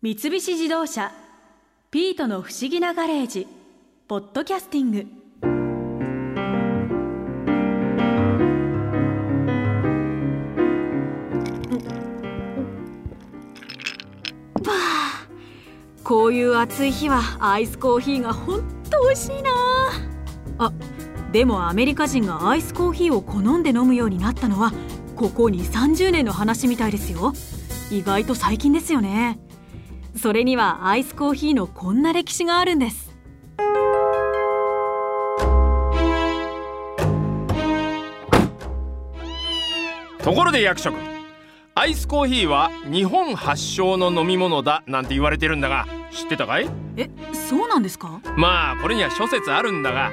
三菱自動車「ピートの不思議なガレージ」ポッドキャスティング。こういう暑い日はアイスコーヒーがほんと美味しいな。あでもアメリカ人がアイスコーヒーを好んで飲むようになったのはここ2 3 0年の話みたいですよ。意外と最近ですよね。それにはアイスコーヒーのこんな歴史があるんです。ところで役職。アイスコーヒーは日本発祥の飲み物だなんて言われてるんだが知ってたかい？えそうなんですか？まあこれには諸説あるんだが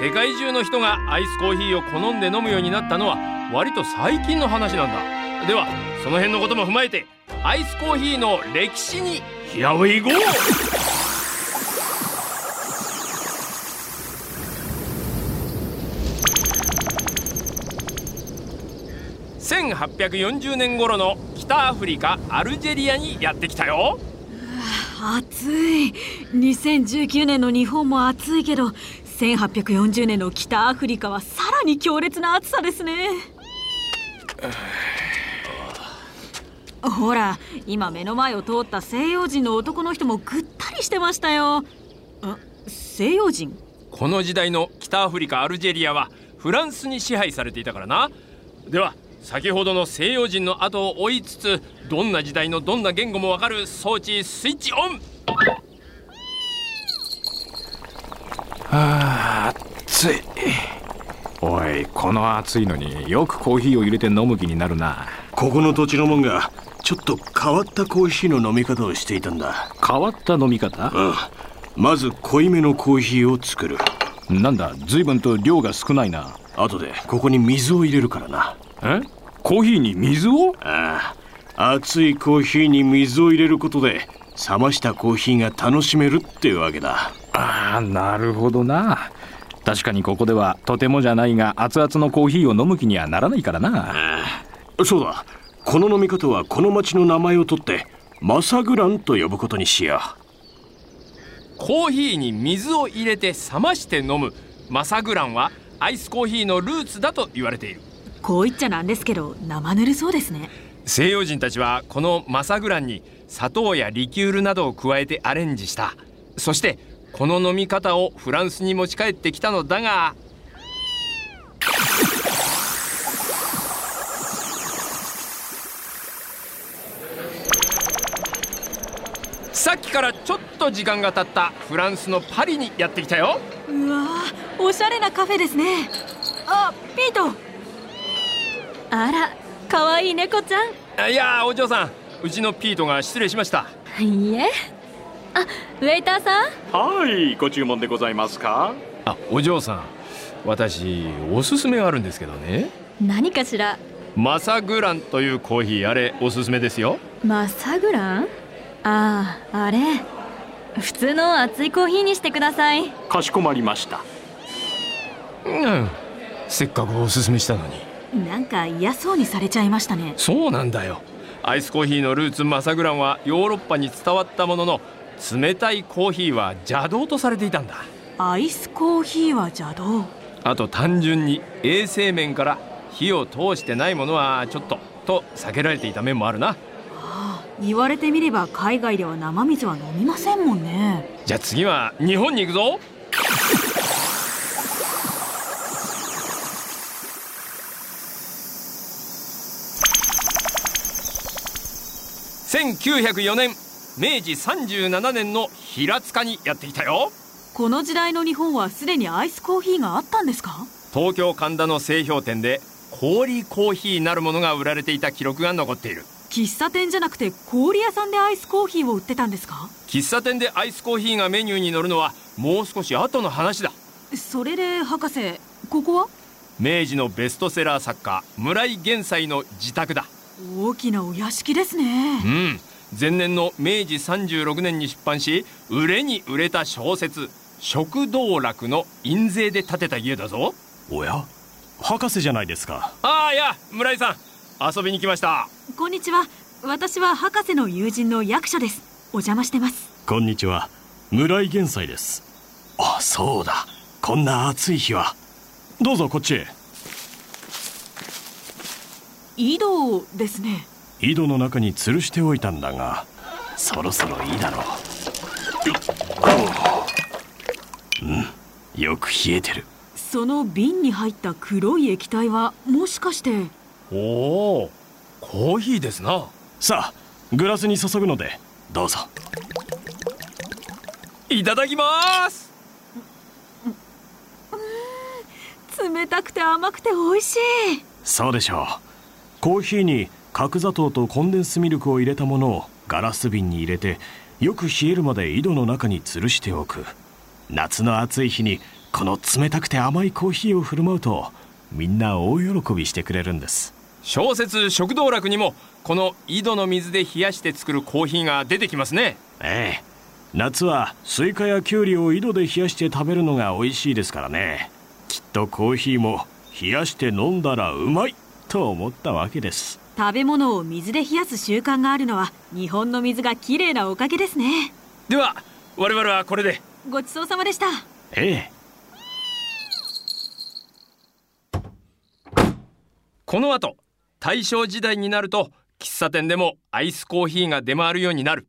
世界中の人がアイスコーヒーを好んで飲むようになったのは割と最近の話なんだ。ではその辺のことも踏まえてアイスコーヒーの歴史に Here we go! 1840年頃の北アフリカアルジェリアにやってきたよ。暑い。2019年の日本も暑いけど1840年の北アフリカはさらに強烈な暑さですね。ほら今目の前を通った西洋人の男の人もぐったりしてましたよ。西洋人？この時代の北アフリカアルジェリアはフランスに支配されていたからな。では先ほどの西洋人の後を追いつつどんな時代のどんな言語もわかる装置スイッチオン！はあ暑い。おいこの暑いのによくコーヒーを入れて飲む気になるなここの土地のもんがちょっと変わったコーヒーの飲み方をしていたんだ。変わった飲み方？うん。まず濃いめのコーヒーを作る。なんだ随分と量が少ないな。後でここに水を入れるからな。え？コーヒーに水を？ああ。熱いコーヒーに水を入れることで冷ましたコーヒーが楽しめるっていうわけだ。ああなるほどな。確かにここではとてもじゃないが熱々のコーヒーを飲む気にはならないからなそうだ。この飲み方はこの町の名前を取ってマサグランと呼ぶことにしよコーヒーに水を入れて冷まして飲む。マサグランはアイスコーヒーのルーツだと言われている。こう言っちゃなんですけど生ぬるそうですね。西洋人たちはこのマサグランに砂糖やリキュールなどを加えてアレンジした。そしてこの飲み方をフランスに持ち帰ってきたのだがさっきからちょっと時間が経った。フランスのパリにやってきたよ。うわーおしゃれなカフェですね。あピートあら可愛い猫ちゃん。あいやお嬢さんうちのピートが失礼しました。いいえ。あウェイターさん。はいご注文でございますか？あお嬢さん私おすすめがあるんですけどね。何かしら。マサグランというコーヒーあれおすすめですよ。マサグラン？あああれ？普通の熱いコーヒーにしてください。かしこまりました。うん。せっかくおすすめしたのに。なんか嫌そうにされちゃいましたね。そうなんだよ。アイスコーヒーのルーツマサグランはヨーロッパに伝わったものの冷たいコーヒーは邪道とされていたんだ。アイスコーヒーは邪道？あと単純に衛生面から火を通してないものはちょっとと避けられていた面もあるな言われてみれば海外では生水は飲みませんもんね。じゃあ次は日本に行くぞ。1904年明治37年の平塚にやってきたよ。この時代の日本はすでにアイスコーヒーがあったんですか？東京神田の製氷店で氷コーヒーなるものが売られていた記録が残っている喫茶店じゃなくて氷屋さんでアイスコーヒーを売ってたんですか？喫茶店でアイスコーヒーがメニューに載るのはもう少し後の話だ。それで博士ここは？明治のベストセラー作家村井玄斎の自宅だ。大きなお屋敷ですね。うん。前年の明治36年に出版し売れに売れた小説「食道楽」の印税で建てた家だぞ。おや？博士じゃないですか。ああいや村井さん遊びに来ました。こんにちは。私は博士の友人の役所です。お邪魔してます。こんにちは。村井玄斎です。あそうだ。こんな暑い日は。どうぞこっちへ。井戸ですね。井戸の中に吊るしておいたんだがそろそろいいだろう。うんよく冷えてる。その瓶に入った黒い液体はもしかしておおコーヒーですな。さあグラスに注ぐのでどうぞ。いただきます。冷たくて甘くて美味しい。そうでしょう。コーヒーに角砂糖とコンデンスミルクを入れたものをガラス瓶に入れてよく冷えるまで井戸の中に吊るしておく。夏の暑い日にこの冷たくて甘いコーヒーを振る舞うとみんな大喜びしてくれるんです小説「食道楽」にもこの井戸の水で冷やして作るコーヒーが出てきますね。ええ。夏はスイカやキュウリを井戸で冷やして食べるのが美味しいですからね。きっとコーヒーも冷やして飲んだらうまいと思ったわけです。食べ物を水で冷やす習慣があるのは日本の水がきれいなおかげですね。では我々はこれで。ごちそうさまでした。ええ。この後大正時代になると喫茶店でもアイスコーヒーが出回るようになる。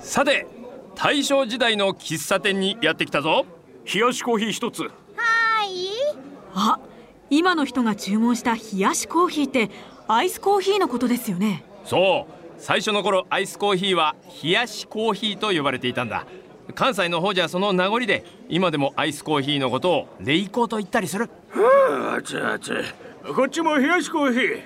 さて大正時代の喫茶店にやってきたぞ。冷やしコーヒー一つ。あ今の人が注文した冷やしコーヒーってアイスコーヒーのことですよね。そう。最初の頃アイスコーヒーは冷やしコーヒーと呼ばれていたんだ関西の方じゃその名残で今でもアイスコーヒーのことをレイコーと言ったりする。あつあつこっちも冷やしコーヒー。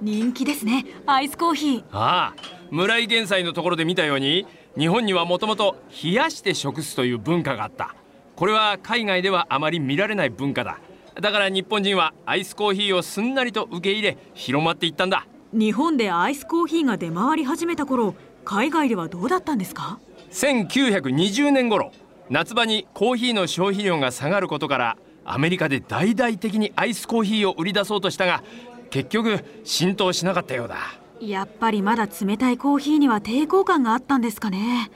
人気ですね。アイスコーヒー。ああ村井玄斎のところで見たように日本にはもともと冷やして食すという文化があった。これは海外ではあまり見られない文化だ。だから日本人はアイスコーヒーをすんなりと受け入れ広まっていったんだ。日本でアイスコーヒーが出回り始めた頃海外ではどうだったんですか？1920年頃夏場にコーヒーの消費量が下がることからアメリカで大々的にアイスコーヒーを売り出そうとしたが結局浸透しなかったようだ。やっぱりまだ冷たいコーヒーには抵抗感があったんですかね。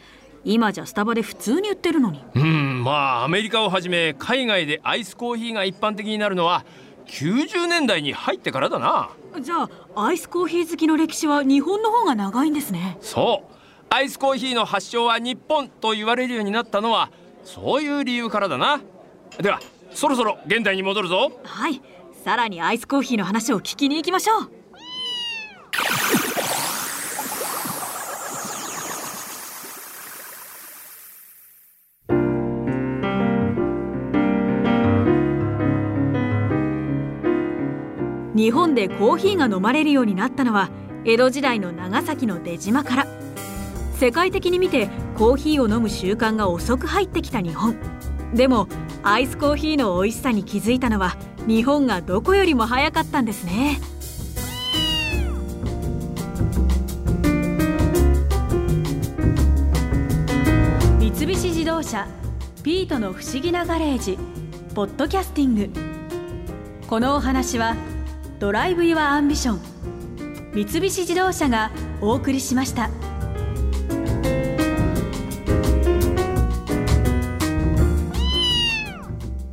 今じゃスタバで普通に売ってるのに。うんまあアメリカをはじめ海外でアイスコーヒーが一般的になるのは90年代に入ってからだな。じゃあアイスコーヒー好きの歴史は日本の方が長いんですね。そうアイスコーヒーの発祥は日本と言われるようになったのはそういう理由からだな。ではそろそろ現代に戻るぞ。はい。さらにアイスコーヒーの話を聞きに行きましょう。日本でコーヒーが飲まれるようになったのは江戸時代の長崎の出島から。世界的に見てコーヒーを飲む習慣が遅く入ってきた日本。でもアイスコーヒーの美味しさに気づいたのは日本がどこよりも早かったんですね。三菱自動車 PHEV の不思議なガレージポッドキャスティング。このお話はドライブ・ユア・アンビション三菱自動車がお送りしました。